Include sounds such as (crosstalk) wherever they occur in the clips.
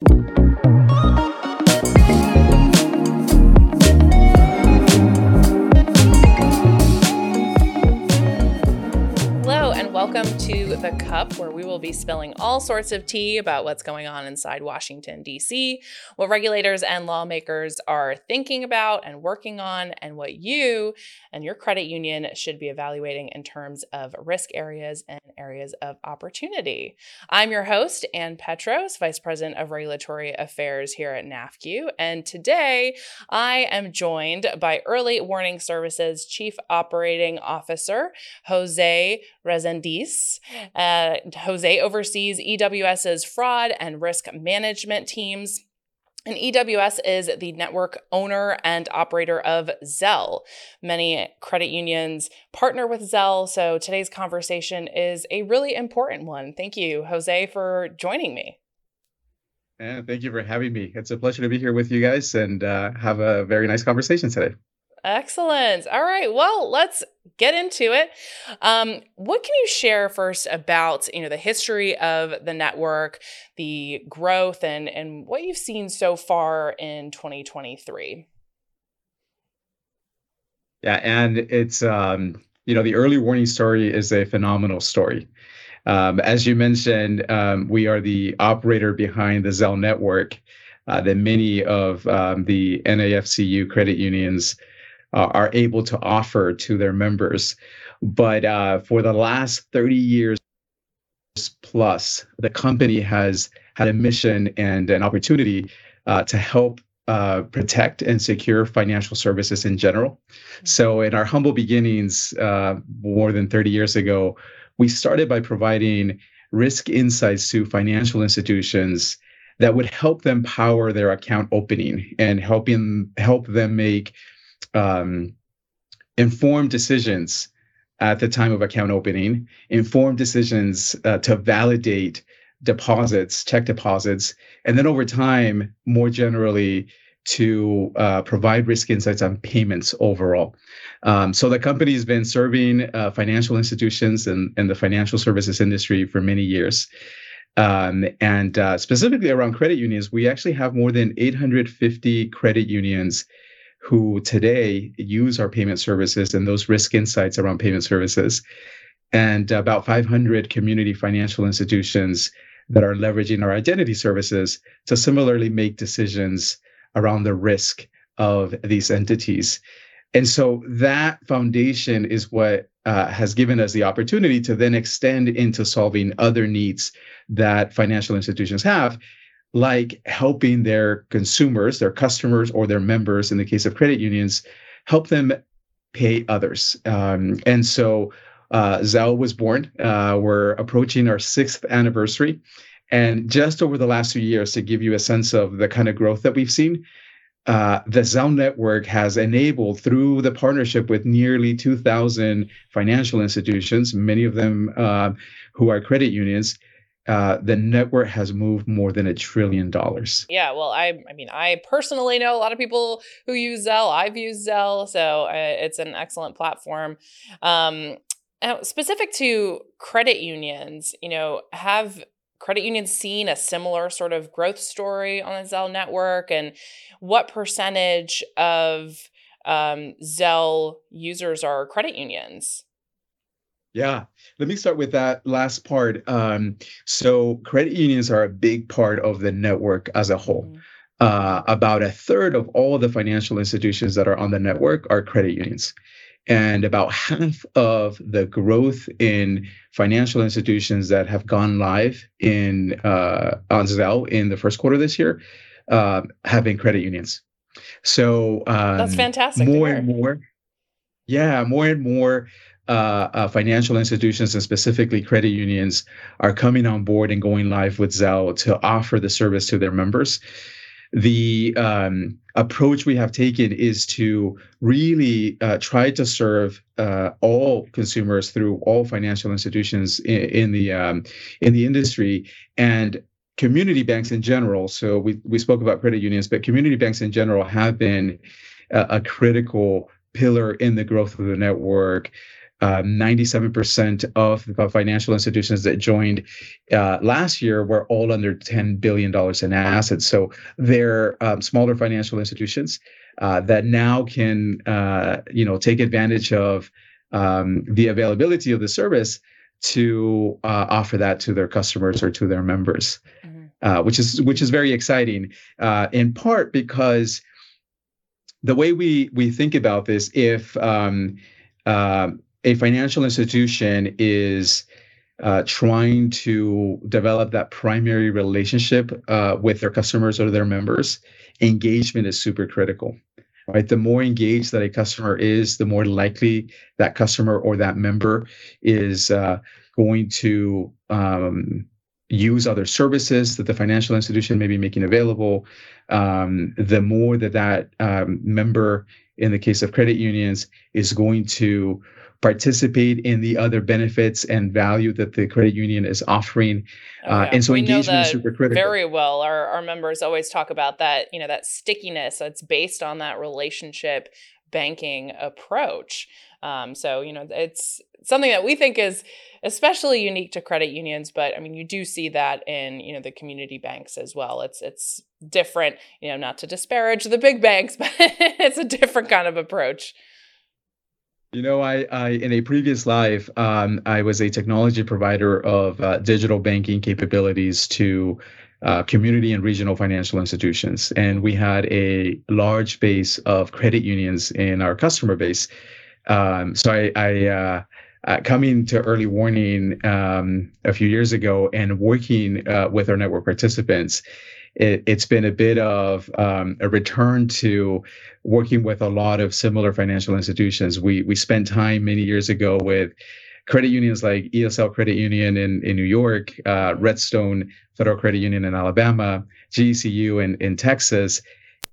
welcome Cup, where we will be spilling all sorts of tea about what's going on inside Washington, D.C., what regulators and lawmakers are thinking about and working on, and what you and your credit union should be evaluating in terms of risk areas and areas of opportunity. I'm your host, Ann Petros, Vice President of Regulatory Affairs here at NAFCU, and today I am joined by Early Warning Services Chief Operating Officer Jose Resendiz. Uh, Jose oversees EWS's fraud and risk management teams. And EWS is the network owner and operator of Zelle. Many credit unions partner with Zelle, so today's conversation is a really important one. Thank you, Jose, for joining me. And thank you for having me. It's a pleasure to be here with you guys and uh, have a very nice conversation today. Excellent. All right. Well, let's get into it. Um, what can you share first about you know the history of the network, the growth, and and what you've seen so far in 2023? Yeah, and it's um, you know the early warning story is a phenomenal story. Um, as you mentioned, um, we are the operator behind the Zelle network uh, that many of um, the NAFCU credit unions uh, are able to offer to their members. But uh, for the last 30 years plus, the company has had a mission and an opportunity uh, to help uh, protect and secure financial services in general. Mm-hmm. So, in our humble beginnings, uh, more than 30 years ago, we started by providing risk insights to financial institutions that would help them power their account opening and helping help them make um, informed decisions at the time of account opening, informed decisions uh, to validate deposits, check deposits, and then over time, more generally, to uh, provide risk insights on payments overall. Um, so the company has been serving uh, financial institutions and, and the financial services industry for many years. Um, and uh, specifically around credit unions, we actually have more than 850 credit unions who today use our payment services and those risk insights around payment services, and about 500 community financial institutions that are leveraging our identity services to similarly make decisions around the risk of these entities. And so that foundation is what uh, has given us the opportunity to then extend into solving other needs that financial institutions have like helping their consumers, their customers, or their members, in the case of credit unions, help them pay others. Um, and so uh, Zelle was born. Uh, we're approaching our sixth anniversary. And just over the last few years, to give you a sense of the kind of growth that we've seen, uh, the Zelle network has enabled through the partnership with nearly 2,000 financial institutions, many of them uh, who are credit unions, uh, the network has moved more than a trillion dollars. Yeah, well, I, I mean, I personally know a lot of people who use Zelle. I've used Zelle, so uh, it's an excellent platform. Um, specific to credit unions, you know, have credit unions seen a similar sort of growth story on the Zelle network, and what percentage of um, Zelle users are credit unions? Yeah, let me start with that last part. Um, so, credit unions are a big part of the network as a whole. Mm-hmm. Uh, about a third of all the financial institutions that are on the network are credit unions. And about half of the growth in financial institutions that have gone live in uh, on Zelle in the first quarter this year uh, have been credit unions. So um, that's fantastic. More and more, yeah, more and more uh, uh, financial institutions and specifically credit unions are coming on board and going live with Zelle to offer the service to their members. The um, approach we have taken is to really uh, try to serve uh, all consumers through all financial institutions in, in the um, in the industry and community banks in general. So we we spoke about credit unions, but community banks in general have been a, a critical pillar in the growth of the network uh, 97% of the financial institutions that joined uh, last year were all under $10 billion in assets. So they're um, smaller financial institutions uh, that now can, uh, you know, take advantage of um, the availability of the service to uh, offer that to their customers or to their members, mm-hmm. Uh, which is which is very exciting. in part because the way we we think about this, if um, uh, a financial institution is uh, trying to develop that primary relationship uh, with their customers or their members, engagement is super critical. Right, the more engaged that a customer is, the more likely that customer or that member is uh, going to um, use other services that the financial institution may be making available, um, the more that that um, member, in the case of credit unions, is going to participate in the other benefits and value that the credit union is offering. Oh, uh, and so we engagement is super critical. Very well. Our, our members always talk about that, you know, that stickiness that's based on that relationship banking approach. Um, so, you know, it's something that we think is especially unique to credit unions, but I mean, you do see that in, you know, the community banks as well. It's, it's different, you know, not to disparage the big banks, (laughs) but it's a different kind of approach. You know, I, I in a previous life, um, I was a technology provider of uh, digital banking capabilities to uh, community and regional financial institutions, and we had a large base of credit unions in our customer base. Um, so I, I uh, uh, coming to early warning um, a few years ago and working uh, with our network participants, it, has been a bit of um, a return to working with a lot of similar financial institutions. We we spent time many years ago with credit unions like ESL Credit Union in, in New York, uh, Redstone Federal Credit Union in Alabama, GCU in, in Texas,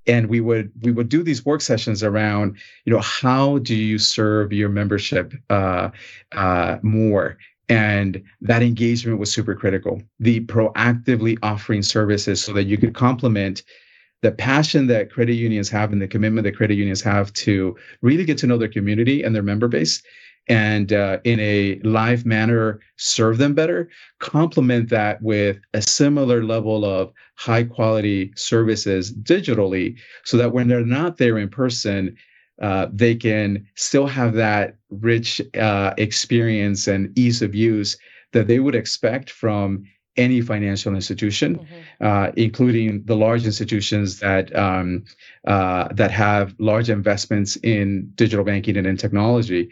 and we would we would do these work sessions around you know how do you serve your membership uh, uh, more and that engagement was super critical. The proactively offering services so that you could complement the passion that credit unions have and the commitment that credit unions have to really get to know their community and their member base and uh, in a live manner serve them better complement that with a similar level of high quality services digitally so that when they're not there in person uh, they can still have that rich uh, experience and ease of use that they would expect from any financial institution, mm-hmm. uh, including the large institutions that um, uh, that have large investments in digital banking and in technology.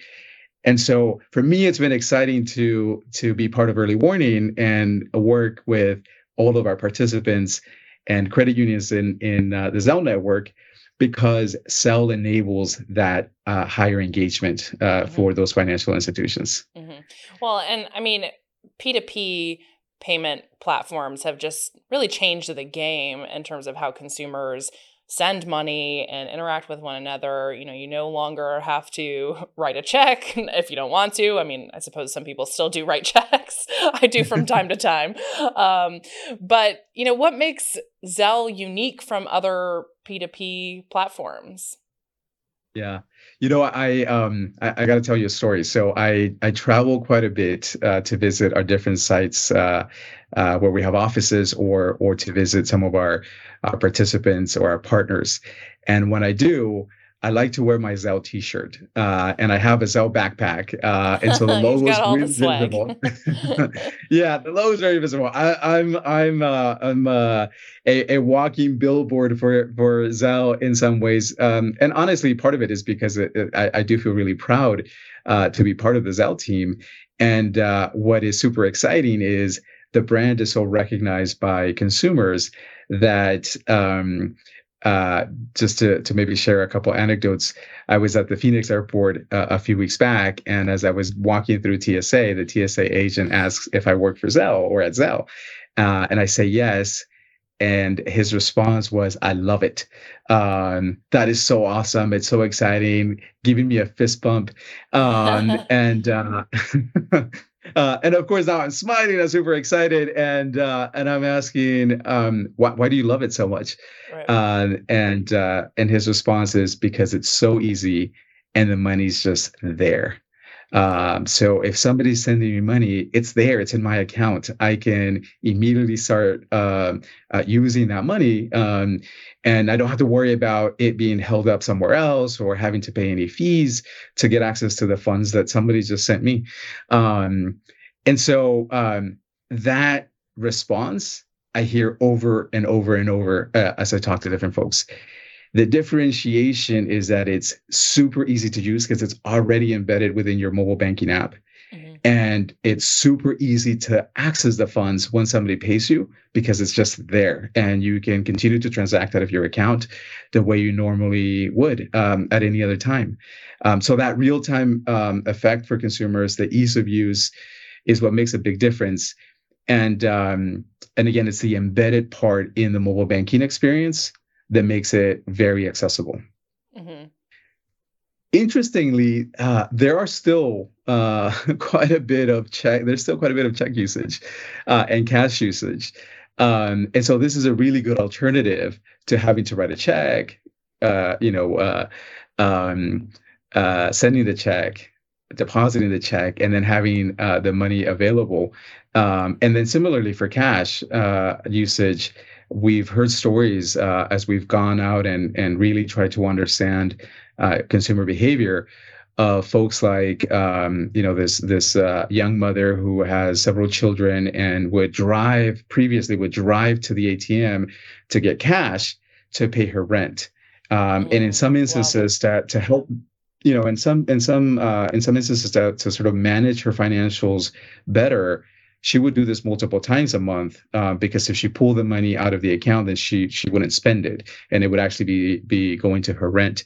And so for me, it's been exciting to to be part of early warning and work with all of our participants and credit unions in in uh, the Zelle network because Zelle enables that uh, higher engagement uh, mm-hmm. for those financial institutions. Mm-hmm. Well, and I mean, P2P payment platforms have just really changed the game in terms of how consumers send money and interact with one another. You know, you no longer have to (laughs) write a check (laughs) if you don't want to. I mean, I suppose some people still do write (laughs) checks. I do from time to time. Um, but, you know, what makes Zelle unique from other P2P platforms? Yeah. You know, I um I, I got to tell you a story. So I I travel quite a bit uh, to visit our different sites uh, uh, where we have offices or or to visit some of our our participants or our partners. And when I do, I like to wear my Zelle T-shirt, uh, and I have a Zelle backpack, uh, and so the logo is very visible. (laughs) (laughs) yeah, the logo is very visible. I, am I'm I'm, uh, I'm uh, a, a walking billboard for for Zelle in some ways, um, and honestly, part of it is because it, it, I, I do feel really proud uh, to be part of the Zelle team. And uh, what is super exciting is the brand is so recognized by consumers that um, uh, just to to maybe share a couple anecdotes, I was at the Phoenix airport uh, a few weeks back, and as I was walking through TSA, the TSA agent asks if I work for Zelle or at Zelle, uh, and I say yes. And his response was, "I love it. Um, that is so awesome. It's so exciting, giving me a fist bump." Um, (laughs) and (laughs) uh, and of course, now I'm smiling. I'm super excited, and uh, and I'm asking, um, why, why do you love it so much? Right. Uh, and uh, and his response is because it's so easy, and the money's just there. Um, so if somebody's sending me money, it's there, it's in my account. I can immediately start uh, uh, using that money. Um, and I don't have to worry about it being held up somewhere else or having to pay any fees to get access to the funds that somebody just sent me. Um, and so um, that response I hear over and over and over uh, as I talk to different folks. The differentiation is that it's super easy to use because it's already embedded within your mobile banking app. Mm-hmm. And it's super easy to access the funds when somebody pays you because it's just there. And you can continue to transact out of your account the way you normally would um, at any other time. Um, so, that real time um, effect for consumers, the ease of use, is what makes a big difference. And um, and again, it's the embedded part in the mobile banking experience that makes it very accessible. Mm-hmm. Interestingly, uh, there are still uh, (laughs) quite a bit of check. There's still quite a bit of check usage uh, and cash usage, um, and so this is a really good alternative to having to write a check. Uh, you know, uh, um, uh, sending the check, depositing the check, and then having the money available. Um, and then similarly for cash usage we've heard stories uh, as we've gone out and and really tried to understand uh, consumer behavior of folks like um, you know this this uh, young mother who has several children and would drive previously would drive to the ATM to get cash to pay her rent, um, and in mm, some instances wow. that to help you know in some in some uh, in some instances to, to sort of manage her financials better she would do this multiple times a month uh, because if she pulled the money out of the account, then she she wouldn't spend it, and it would actually be be going to her rent.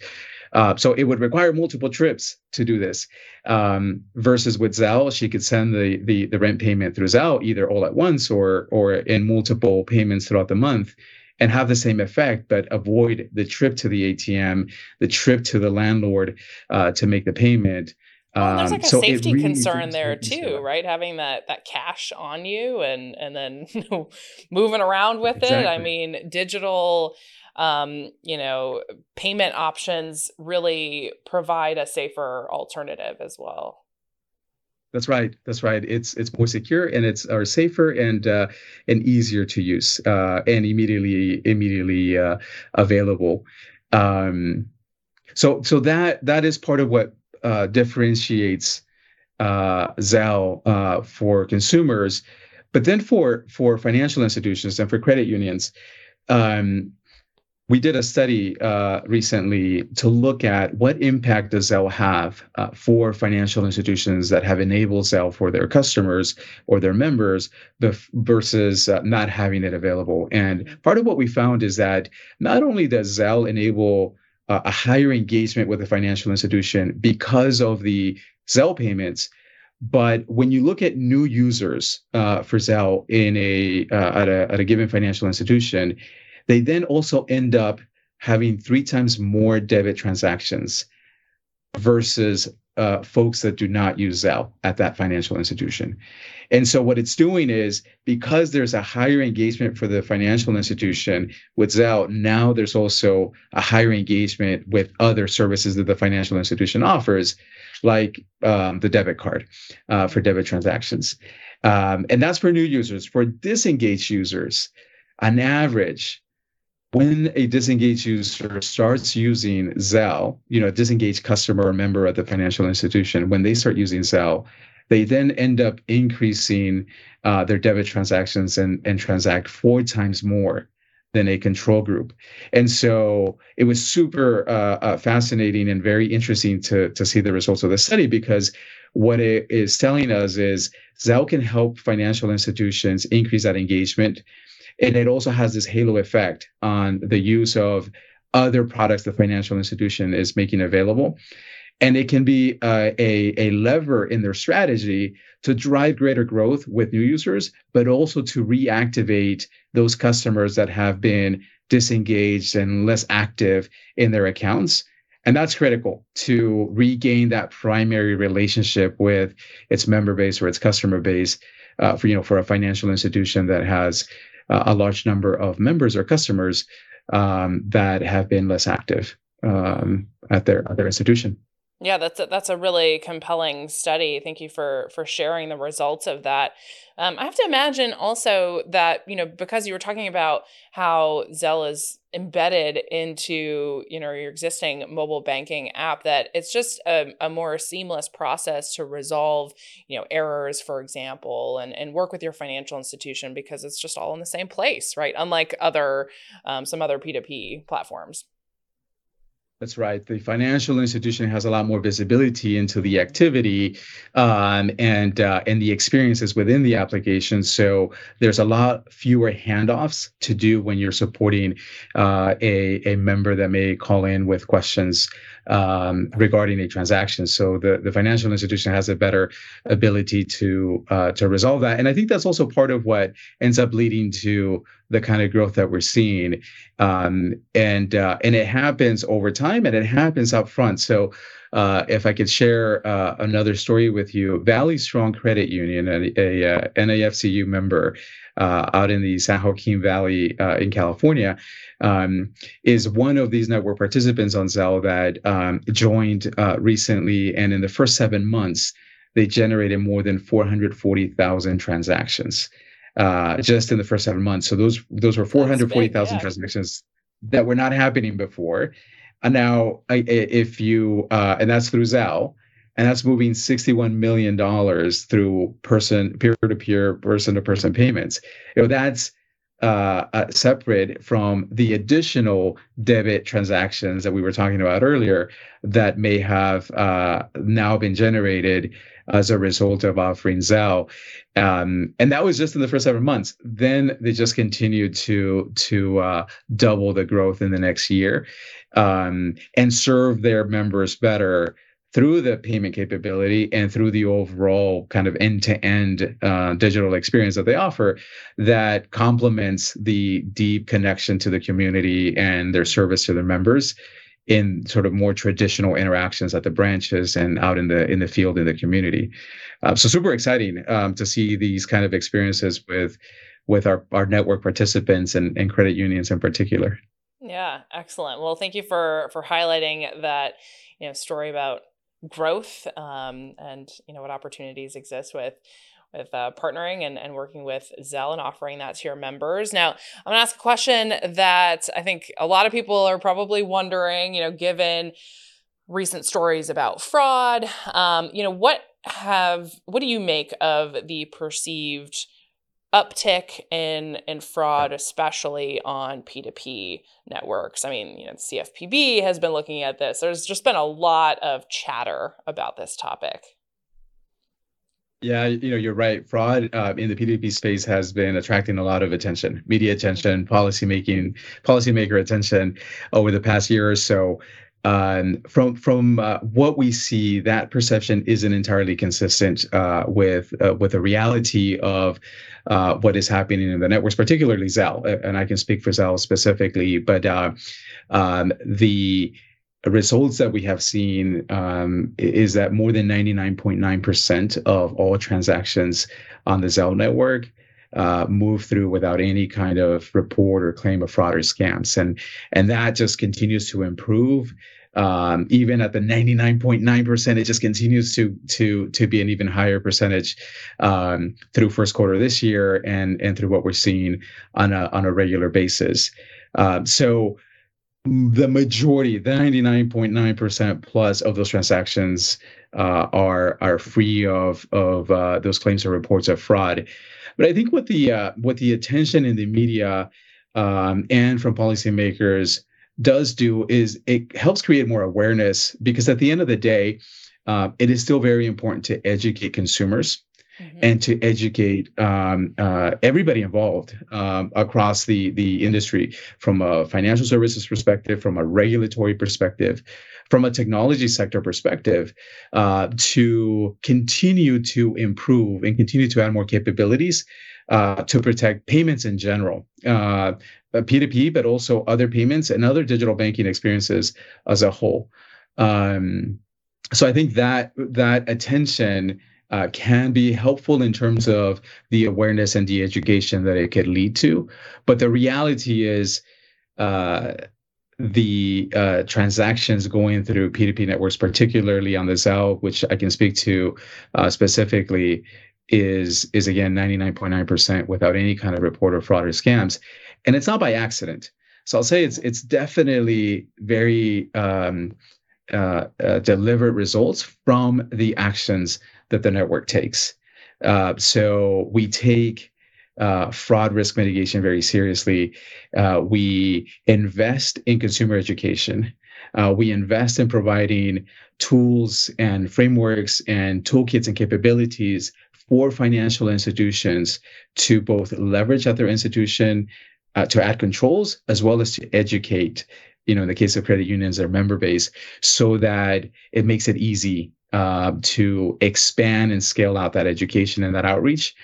Uh, so it would require multiple trips to do this. Um, versus with Zelle, she could send the, the the rent payment through Zelle either all at once or or in multiple payments throughout the month, and have the same effect, but avoid the trip to the ATM, the trip to the landlord uh, to make the payment. Well, there's like a um, so safety really concern there too, right? Having that that cash on you and and then (laughs) moving around with exactly. it. I mean, digital um, you know, payment options really provide a safer alternative as well. That's right. That's right. It's it's more secure and it's are safer and uh, and easier to use uh, and immediately immediately uh, available. Um, so so that that is part of what differentiates uh, Zelle uh, for consumers, but then for financial institutions and for credit unions, um, we did a study uh, recently to look at what impact does Zelle have uh, for financial institutions that have enabled Zelle for their customers or their members versus uh, not having it available. And part of what we found is that not only does Zelle enable uh, a higher engagement with the financial institution because of the Zelle payments. But when you look at new users uh, for Zelle in a, uh, at a at a given financial institution, they then also end up having three times more debit transactions versus uh, folks that do not use Zelle at that financial institution. And so what it's doing is because there's a higher engagement for the financial institution with Zelle, now there's also a higher engagement with other services that the financial institution offers, like um, the debit card uh, for debit transactions. Um, and that's for new users. For disengaged users, on average, when a disengaged user starts using Zelle, you know, a disengaged customer or member of the financial institution, when they start using Zelle, they then end up increasing uh, their debit transactions and, and transact four times more than a control group. And so it was super uh, uh, fascinating and very interesting to, to see the results of the study because what it is telling us is Zelle can help financial institutions increase that engagement and it also has this halo effect on the use of other products the financial institution is making available. And it can be uh, a, a lever in their strategy to drive greater growth with new users, but also to reactivate those customers that have been disengaged and less active in their accounts. And that's critical to regain that primary relationship with its member base or its customer base uh, for you know for a financial institution that has uh, a large number of members or customers um, that have been less active um, at their at their institution. Yeah, that's a, that's a really compelling study. Thank you for for sharing the results of that. Um, I have to imagine also that you know because you were talking about how Zelle is embedded into you know your existing mobile banking app, that it's just a, a more seamless process to resolve you know errors, for example, and and work with your financial institution because it's just all in the same place, right? Unlike other um, some other P two P platforms. That's right. The financial institution has a lot more visibility into the activity um, and uh, and the experiences within the application. So there's a lot fewer handoffs to do when you're supporting uh, a a member that may call in with questions um, regarding a transaction. So the, the financial institution has a better ability to uh, to resolve that. And I think that's also part of what ends up leading to the kind of growth that we're seeing. Um, and uh, and it happens over time and it happens up front. So uh, if I could share uh, another story with you, Valley Strong Credit Union, a, a, a uh, NAFCU member uh, out in the San Joaquin Valley uh, in California, um, is one of these network participants on Zelle that um, joined uh, recently. And in the first seven months, they generated more than 440,000 transactions uh, just in the first seven months. So those those were 440,000 yeah. transactions that were not happening before. And now, if you uh, and that's through Zelle, and that's moving 61 million dollars through person peer-to-peer person-to-person payments. You know that's uh, uh, separate from the additional debit transactions that we were talking about earlier that may have uh, now been generated as a result of offering Zelle. Um, and that was just in the first seven months. Then they just continued to to uh, double the growth in the next year um, and serve their members better through the payment capability and through the overall kind of end-to-end uh, digital experience that they offer that complements the deep connection to the community and their service to their members in sort of more traditional interactions at the branches and out in the in the field in the community. Uh, so super exciting um, to see these kind of experiences with with our, our network participants and, and credit unions in particular. Yeah excellent. Well thank you for for highlighting that you know story about growth um, and you know what opportunities exist with with uh, partnering and, and working with Zelle and offering that to your members. Now, I'm gonna ask a question that I think a lot of people are probably wondering, you know, given recent stories about fraud, um, you know, what have what do you make of the perceived uptick in in fraud, especially on P2P networks. I mean, you know, CFPB has been looking at this. There's just been a lot of chatter about this topic. Yeah, you know, you're right. Fraud uh, in the P2P space has been attracting a lot of attention, media attention, policy making, policymaker attention over the past year or so. Um, from from uh, what we see, that perception isn't entirely consistent uh, with uh, with the reality of uh, what is happening in the networks, particularly Zelle. And I can speak for Zelle specifically, but uh, um, the results that we have seen um, is that more than 99.9% of all transactions on the Zelle network uh, move through without any kind of report or claim of fraud or scams, and and that just continues to improve. Um, even at the 99.9%, it just continues to to to be an even higher percentage um, through first quarter this year and and through what we're seeing on a on a regular basis. Um, so the majority, the 99.9% plus of those transactions uh, are are free of of uh, those claims or reports of fraud. But I think what the uh, what the attention in the media um, and from policymakers does do is it helps create more awareness because at the end of the day, uh, it is still very important to educate consumers mm-hmm. and to educate um, uh, everybody involved um, across the the industry from a financial services perspective, from a regulatory perspective, from a technology sector perspective, uh, to continue to improve and continue to add more capabilities uh, to protect payments in general. Uh, P2P, but also other payments and other digital banking experiences as a whole. Um, so I think that that attention uh, can be helpful in terms of the awareness and the education that it could lead to. But the reality is, uh, the uh, transactions going through P2P networks, particularly on the Zelle, which I can speak to uh, specifically, is is again 99.9% without any kind of report of fraud or scams, and it's not by accident. So I'll say it's it's definitely very um, uh, uh, delivered results from the actions that the network takes. Uh, so we take uh, fraud risk mitigation very seriously. Uh, we invest in consumer education. Uh, we invest in providing tools and frameworks and toolkits and capabilities for financial institutions to both leverage at their institution uh, to add controls as well as to educate you know in the case of credit unions their member base so that it makes it easy uh, to expand and scale out that education and that outreach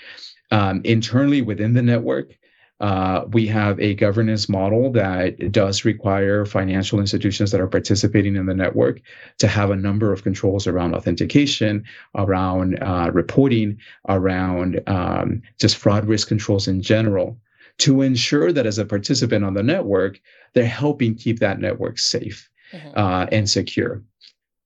um, internally within the network, uh, we have a governance model that does require financial institutions that are participating in the network to have a number of controls around authentication, around uh, reporting, around um, just fraud risk controls in general to ensure that as a participant on the network, they're helping keep that network safe mm-hmm. uh, and secure.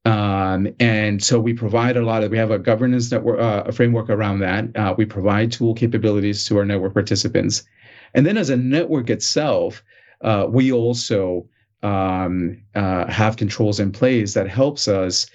Um, and so we provide a lot of, we have a governance network, uh, a framework around that. Uh, we provide tool capabilities to our network participants. And then as a network itself, uh, we also um, uh, have controls in place that helps us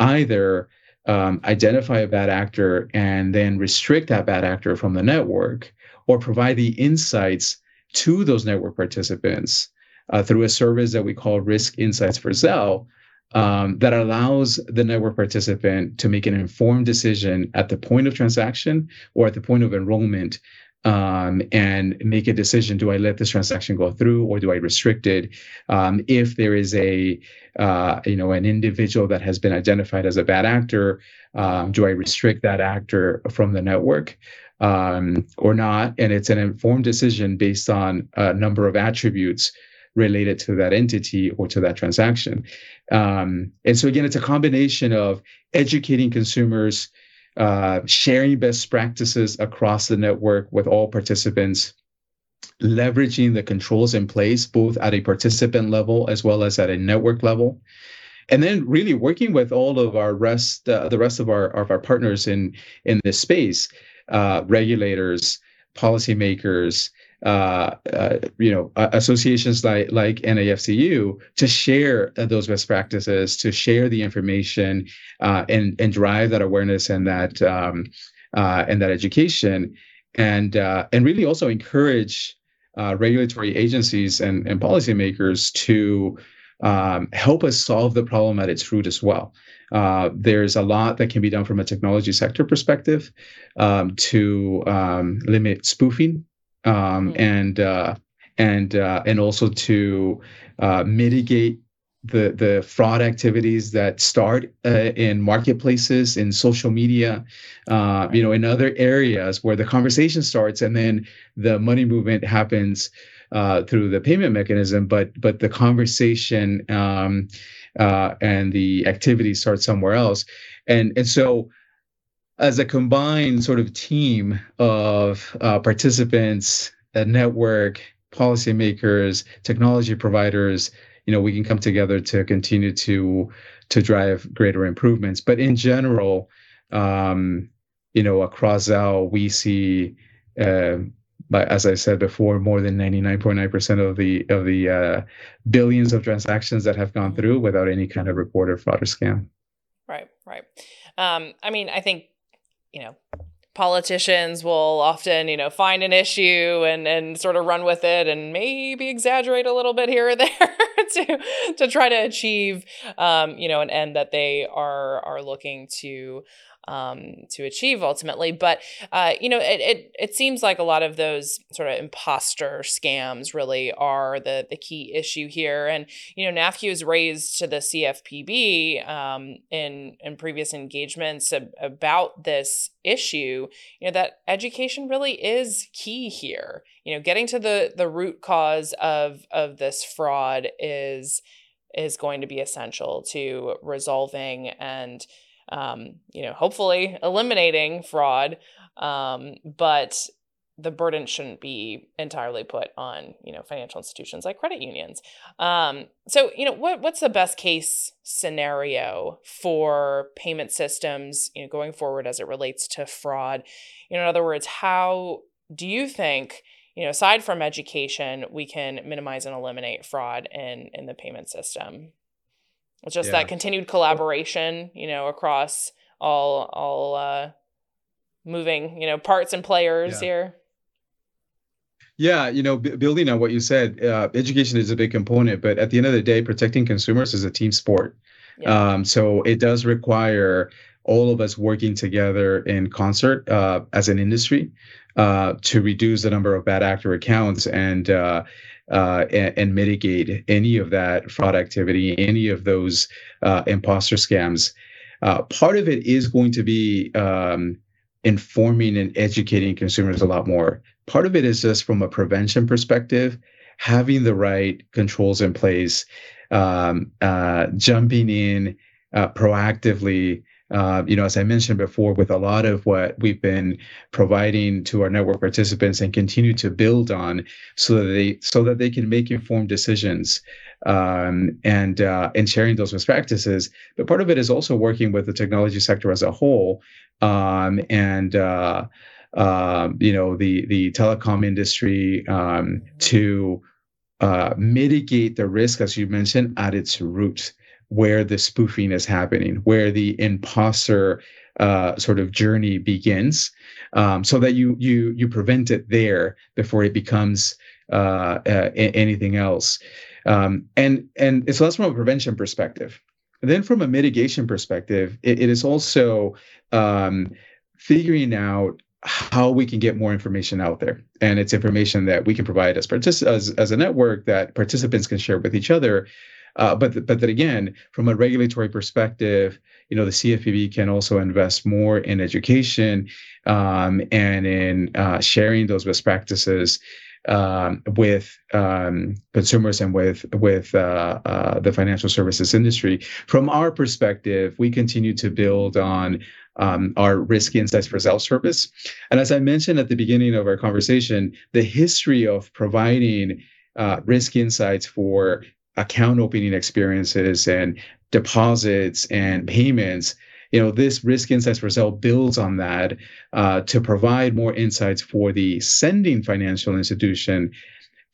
either um, identify a bad actor and then restrict that bad actor from the network or provide the insights to those network participants uh, through a service that we call Risk Insights for Zelle, um, that allows the network participant to make an informed decision at the point of transaction or at the point of enrollment um, and make a decision do i let this transaction go through or do i restrict it? Um, if there is a uh, you know an individual that has been identified as a bad actor um, do i restrict that actor from the network um, or not? And it's an informed decision based on a number of attributes related to that entity or to that transaction. Um, and so again, it's a combination of educating consumers, uh, sharing best practices across the network with all participants, leveraging the controls in place, both at a participant level as well as at a network level. And then really working with all of our rest, uh, the rest of our of our partners in in this space, uh, regulators, policymakers, uh, uh, you know associations like like NAFCU to share uh, those best practices, to share the information, uh, and and drive that awareness and that um, uh, and that education, and and really also encourage regulatory agencies and and policymakers to um, help us solve the problem at its root as well. Uh, there's a lot that can be done from a technology sector perspective um, to um, limit spoofing um, mm-hmm. and uh, and uh, and also to uh, mitigate the the fraud activities that start uh, in marketplaces, in social media, uh, you know, in other areas where the conversation starts and then the money movement happens uh, through the payment mechanism, but but the conversation um, and the activity starts somewhere else, and and so as a combined sort of team of uh, participants, a network, policymakers, technology providers, you know, we can come together to continue to to drive greater improvements. But in general, um, you know, across Zelle, we see, uh, but as I said before, more than 99.9% of the of the uh, billions of transactions that have gone through without any kind of reported fraud or scam. Right, right. Um, I mean, I think you know, politicians will often, you know, find an issue and and sort of run with it and maybe exaggerate a little bit here or (laughs) there to to try to achieve um, you know, an end that they are are looking to um, to achieve ultimately. But uh, you know, it, it it seems like a lot of those sort of imposter scams really are the the key issue here. And you know, NAFCU has raised to the CFPB um, in in previous engagements ab- about this issue. You know, that education really is key here. You know, getting to the the root cause of of this fraud is is going to be essential to resolving and um, you know, hopefully eliminating fraud. Um, but the burden shouldn't be entirely put on you know financial institutions like credit unions. Um, so you know what what's the best case scenario for payment systems you know going forward as it relates to fraud? You know, in other words, how do you think you know aside from education we can minimize and eliminate fraud in in the payment system? It's just yeah. that continued collaboration, you know, across all all uh, moving you know parts and players yeah. here. Yeah, you know, b- building on what you said, uh, education is a big component, but at the end of the day, protecting consumers is a team sport. Yeah. Um, so it does require all of us working together in concert uh, as an industry uh, to reduce the number of bad actor accounts and, uh, uh, and, and mitigate any of that fraud activity, any of those uh, imposter scams. part of it is going to be um, informing and educating consumers a lot more part of it is just from a prevention perspective, having the right controls in place, um, uh, jumping in uh, proactively. Uh, you know, as I mentioned before, with a lot of what we've been providing to our network participants and continue to build on, so that they so that they can make informed decisions um, and uh, and sharing those best practices. But part of it is also working with the technology sector as a whole um, and uh, uh, you know the the telecom industry um, to uh, mitigate the risk, as you mentioned, at its root, where the spoofing is happening, where the imposter uh, sort of journey begins, um, so that you you you prevent it there before it becomes uh, uh, anything else. Um, and and it's less from a prevention perspective. then from a mitigation perspective, it, it is also um, figuring out how we can get more information out there and it's information that we can provide as partic- as, as a network that participants can share with each other uh, but but that again from a regulatory perspective you know the cfpb can also invest more in education um, and in uh, sharing those best practices um, with um, consumers and with with uh, uh, the financial services industry. From our perspective, we continue to build on um, our risk insights for Zelle service. And as I mentioned at the beginning of our conversation, the history of providing uh, risk insights for account opening experiences and deposits and payments you know this risk insights Zelle builds on that uh, to provide more insights for the sending financial institution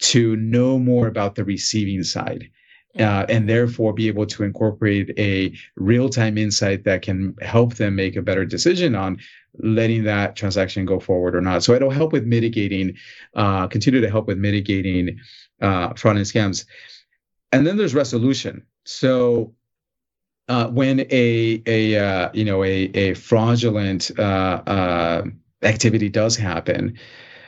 to know more about the receiving side uh, and therefore be able to incorporate a real-time insight that can help them make a better decision on letting that transaction go forward or not. So it'll help with mitigating, uh, continue to help with mitigating uh, fraud and scams. And then there's resolution. So uh, when a a uh, you know a a fraudulent uh, uh, activity does happen,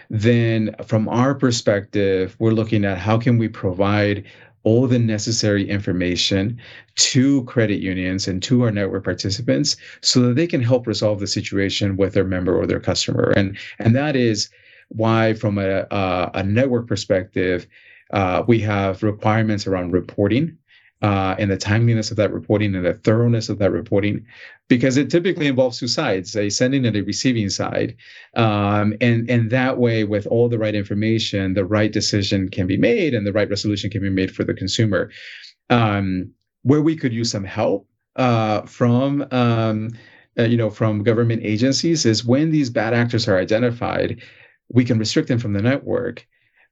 then from our perspective, we're looking at how can we provide all the necessary information to credit unions and to our network participants so that they can help resolve the situation with their member or their customer and and that is why from a a, a network perspective uh, we have requirements around reporting uh, and the timeliness of that reporting and the thoroughness of that reporting, because it typically involves two sides, a sending and a receiving side. Um, and, and that way, with all the right information, the right decision can be made and the right resolution can be made for the consumer. Um, where we could use some help uh, from um, uh, you know from government agencies is when these bad actors are identified, we can restrict them from the network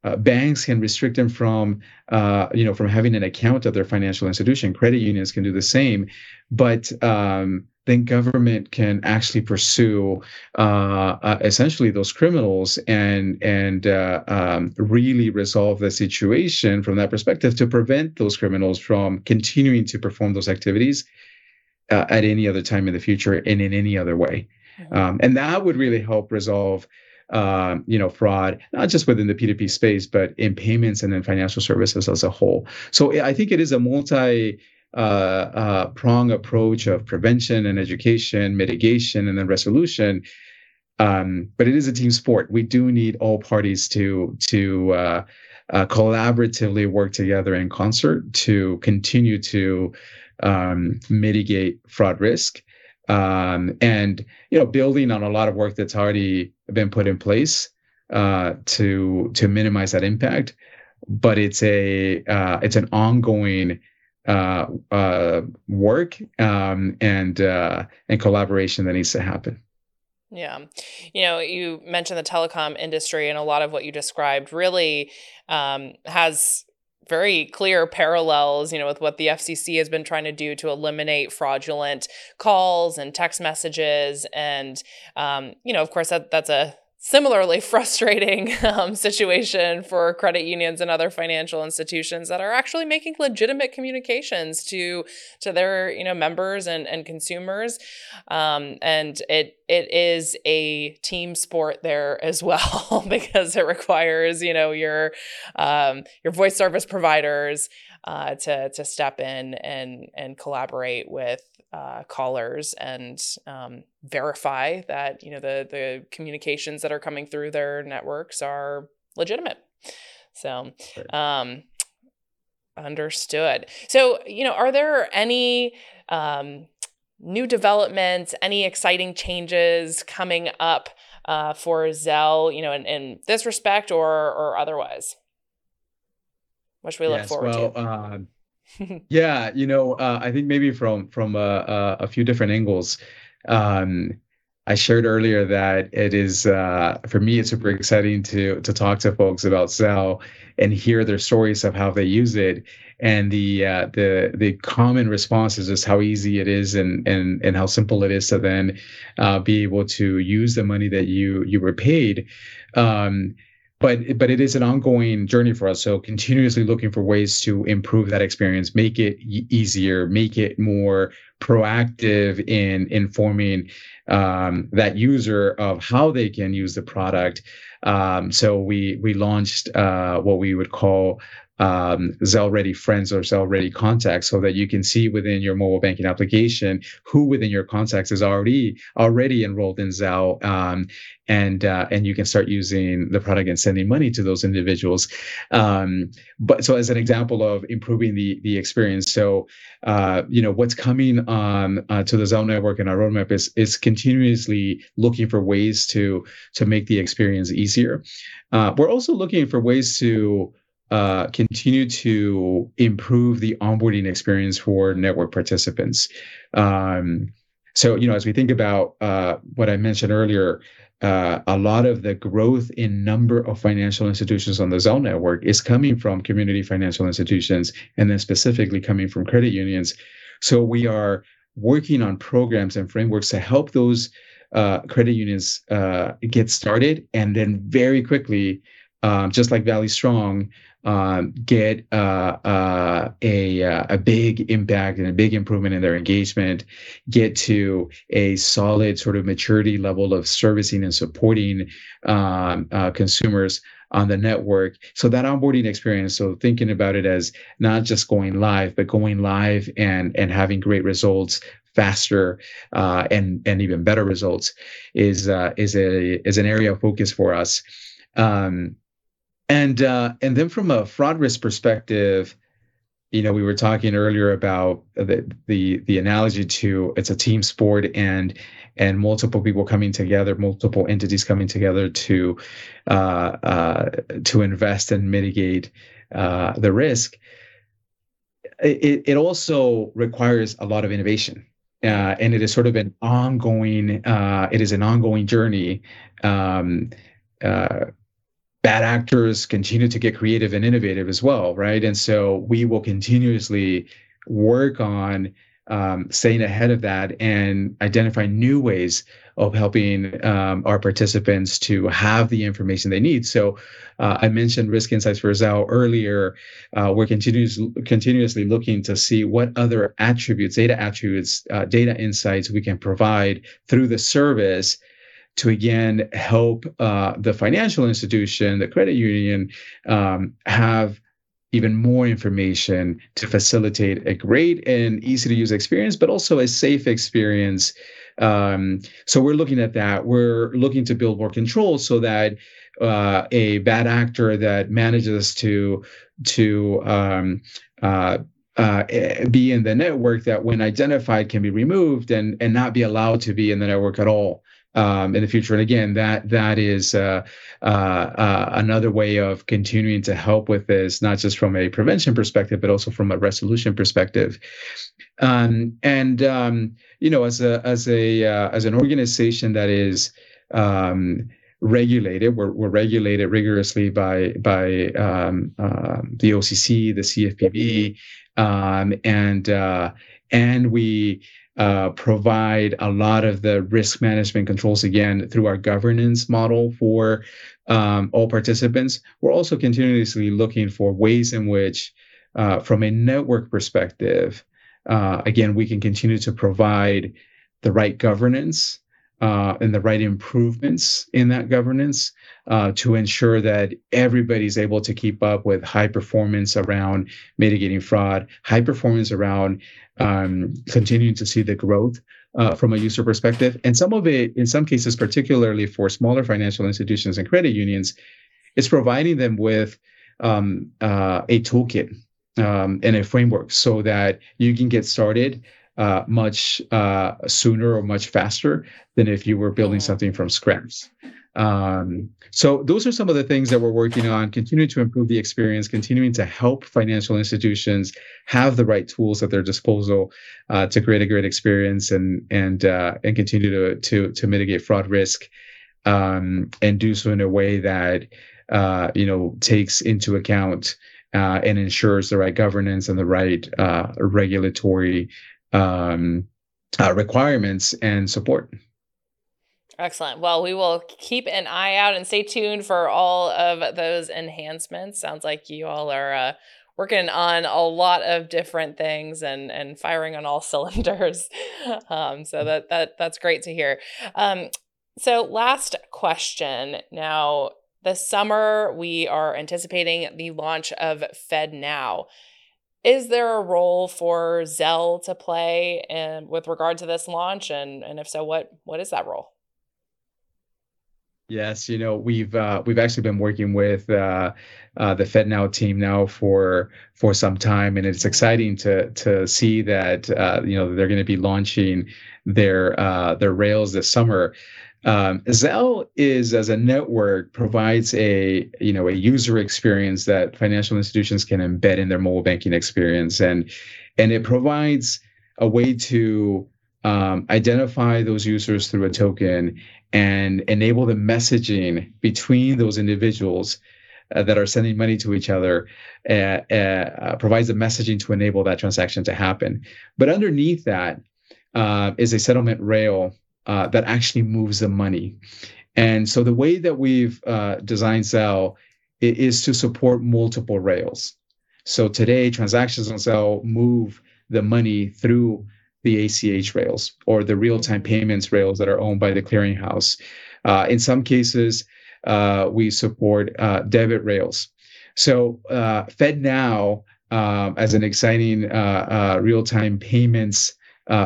uh, banks can restrict them from, uh, you know, from having an account of their financial institution. Credit unions can do the same, but um, then government can actually pursue uh, uh essentially those criminals and and uh, um, really resolve the situation from that perspective to prevent those criminals from continuing to perform those activities uh, at any other time in the future and in any other way. Um, and that would really help resolve um, you know, fraud, not just within the P2P space, but in payments and in financial services as a whole. So I think it is a multi uh, uh, prong approach of prevention and education, mitigation, and then resolution. Um, but it is a team sport. We do need all parties to to uh, uh collaboratively work together in concert to continue to um, mitigate fraud risk um, and you know building on a lot of work that's already been put in place uh, to to minimize that impact, but it's a uh, it's an ongoing uh, uh, work um, and uh, and collaboration that needs to happen. Yeah. You know, you mentioned the telecom industry, and a lot of what you described really um, has very clear parallels, you know, with what the FCC has been trying to do to eliminate fraudulent calls and text messages. And, um, you know, of course, that, that's a similarly (laughs) frustrating um, situation for credit unions and other financial institutions that are actually making legitimate communications to to their you know members and, and consumers. Um, and it it is a team sport there as (laughs) well because it requires you know your um, your voice service providers uh, to to step in and and collaborate with uh, callers and um, verify that you know the the communications that are coming through their networks are legitimate. So, um, understood. So, you know, are there any um, new developments, any exciting changes coming up uh, for Zelle, you know, in, in this respect or or otherwise? Should we look yes, forward well, to? Uh, (laughs) yeah, you know, uh, I think maybe from from a, a few different angles. Um, I shared earlier that it is uh, for me it's super exciting to to talk to folks about Zelle and hear their stories of how they use it and the uh, the the common response is just how easy it is and and and how simple it is to then uh, be able to use the money that you you were paid. Um, but but it is an ongoing journey for us. So continuously looking for ways to improve that experience make it easier make it more proactive in informing um, that user of how they can use the product. Um, so we we launched uh, what we would call um, Zelle Ready Friends or Zelle Ready Contacts, so that you can see within your mobile banking application who within your contacts is already already enrolled in Zelle, um, and uh, and you can start using the product and sending money to those individuals. Um, but so as an example of improving the the experience, so uh, you know what's coming on uh, to the Zelle network and our roadmap is is continuously looking for ways to to make the experience easier. Uh, we're also looking for ways to uh, continue to improve the onboarding experience for network participants. Um, so, you know, as we think about uh, what I mentioned earlier, uh, a lot of the growth in number of financial institutions on the Zelle network is coming from community financial institutions, and then specifically coming from credit unions. So we are working on programs and frameworks to help those uh, credit unions uh, get started, and then very quickly, um, just like Valley Strong, um, get uh, uh, a uh, a big impact and a big improvement in their engagement, get to a solid sort of maturity level of servicing and supporting um, uh, consumers on the network. So that onboarding experience, so thinking about it as not just going live, but going live and and having great results faster uh, and and even better results is uh, is a is an area of focus for us. Um, and uh, and then from a fraud risk perspective, you know, we were talking earlier about the the the analogy to it's a team sport and and multiple people coming together, multiple entities coming together to uh, uh, to invest and mitigate uh, the risk. It, it also requires a lot of innovation. Uh, and it is sort of an ongoing uh, it is an ongoing journey um, uh, bad actors continue to get creative and innovative as well, right? And so we will continuously work on um, staying ahead of that and identify new ways of helping um, our participants to have the information they need. So uh, I mentioned Risk Insights for Zelle earlier. Uh, we're continuous, continuously looking to see what other attributes, data attributes, uh, data insights we can provide through the service to again help uh, the financial institution, the credit union, um, have even more information to facilitate a great and easy to use experience, but also a safe experience. Um, so we're looking at that. We're looking to build more control so that uh, a bad actor that manages to to um, uh, uh, be in the network that when identified can be removed and and not be allowed to be in the network at all um, in the future. And again, that that is uh, uh, uh, another way of continuing to help with this, not just from a prevention perspective, but also from a resolution perspective. Um, and um, you know, as a as a uh, as an organization that is um, regulated. We're, we're regulated rigorously by by um, uh, the OCC, the CFPB, um, and uh, and we uh, provide a lot of the risk management controls again through our governance model for um, all participants. We're also continuously looking for ways in which, uh, from a network perspective, uh, again, we can continue to provide the right governance uh, and the right improvements in that governance uh, to ensure that everybody's able to keep up with high performance around mitigating fraud, high performance around um, continuing to see the growth uh, from a user perspective. And some of it, in some cases, particularly for smaller financial institutions and credit unions, is providing them with um, uh, a toolkit um, and a framework so that you can get started uh, much uh, sooner or much faster than if you were building something from scratch. Um, so those are some of the things that we're working on, continuing to improve the experience, continuing to help financial institutions have the right tools at their disposal uh, to create a great experience and and uh, and continue to to to mitigate fraud risk, um, and do so in a way that uh, you know takes into account uh, and ensures the right governance and the right uh, regulatory um, uh, requirements and support. Excellent. Well, we will keep an eye out and stay tuned for all of those enhancements. Sounds like you all are uh, working on a lot of different things and and firing on all (laughs) cylinders. Um, so that that that's great to hear. Um, so last question. Now, this summer we are anticipating the launch of FedNow. Is there a role for Zelle to play in, with regard to this launch? And, and if so, what, what is that role? Yes, you know we've uh, we've actually been working with uh, uh, the FedNow team now for for some time, and it's mm-hmm. exciting to to see that uh, you know they're going to be launching their uh, their rails this summer. Um, Zelle is as a network provides a you know a user experience that financial institutions can embed in their mobile banking experience, and and it provides a way to um, identify those users through a token and enable the messaging between those individuals uh, that are sending money to each other uh, uh, provides the messaging to enable that transaction to happen. But underneath that uh, is a settlement rail uh, that actually moves the money. And so the way that we've uh, designed Zelle is to support multiple rails. So today, transactions on Zelle move the money through the ACH rails or the real-time payments rails that are owned by the clearinghouse. Uh, in some cases, uh, we support uh, debit rails. So uh, FedNow, um, as an exciting uh, uh, real-time payments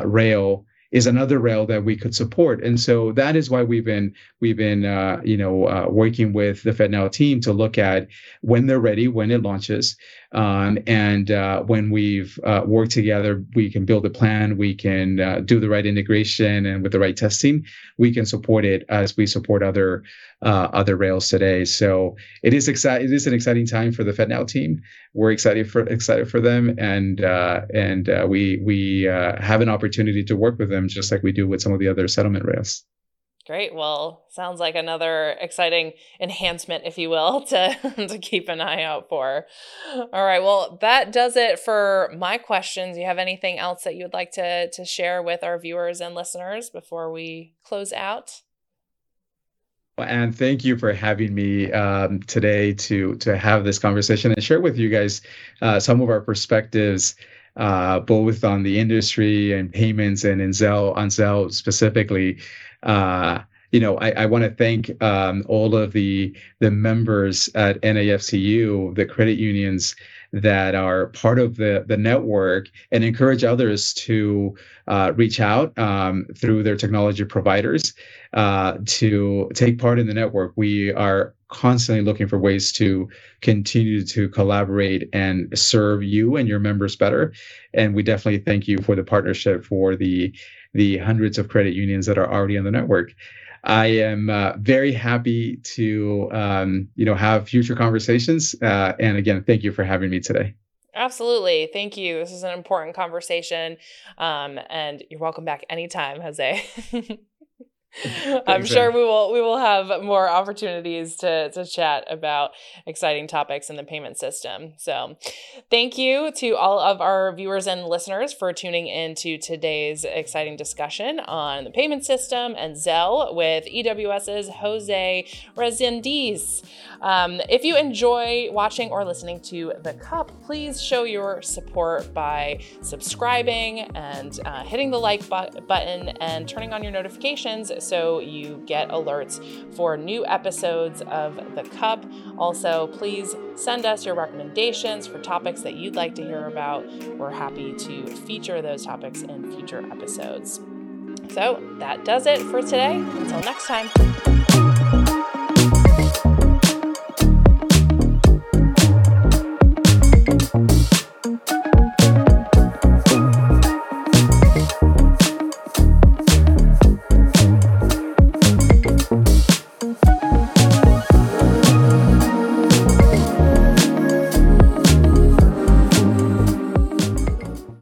rail, is another rail that we could support. And so that is why we've been we've been uh, you know uh, working with the FedNow team to look at when they're ready, when it launches, um, and uh, when we've uh, worked together, we can build a plan, we can uh, do the right integration, and with the right testing, we can support it as we support other uh, other rails today. So it is exciting. It is an exciting time for the FedNow team. We're excited for excited for them, and uh, and uh, we we uh, have an opportunity to work with them just like we do with some of the other settlement rails. Great. Well, sounds like another exciting enhancement, if you will, (laughs) to, to keep an eye out for. All right. Well, that does it for my questions. You have anything else that you would like to, to share with our viewers and listeners before we close out? And thank you for having me um, today to to have this conversation and share with you guys uh, some of our perspectives uh, both on the industry and payments and in Zelle, on Zelle specifically. Uh, you know, I, I want to thank um, all of the the members at NAFCU, the credit unions that are part of the the network and encourage others to uh, reach out um, through their technology providers uh, to take part in the network. We are constantly looking for ways to continue to collaborate and serve you and your members better. And we definitely thank you for the partnership for the the hundreds of credit unions that are already on the network. I am uh, very happy to um, you know have future conversations. Uh, and again, thank you for having me today. Absolutely. Thank you. This is an important conversation. Um, and you're welcome back anytime, Jose. (laughs) (laughs) I'm sure we will we will have more opportunities to to chat about exciting topics in the payment system. So, thank you to all of our viewers and listeners for tuning in to today's exciting discussion on the payment system and Zelle with EWS's Jose Resendiz. Um, if you enjoy watching or listening to The Cup, please show your support by subscribing and uh, hitting the like bu- button and turning on your notifications so you get alerts for new episodes of The Cup. Also, please send us your recommendations for topics that you'd like to hear about. We're happy to feature those topics in future episodes. So that does it for today. Until next time.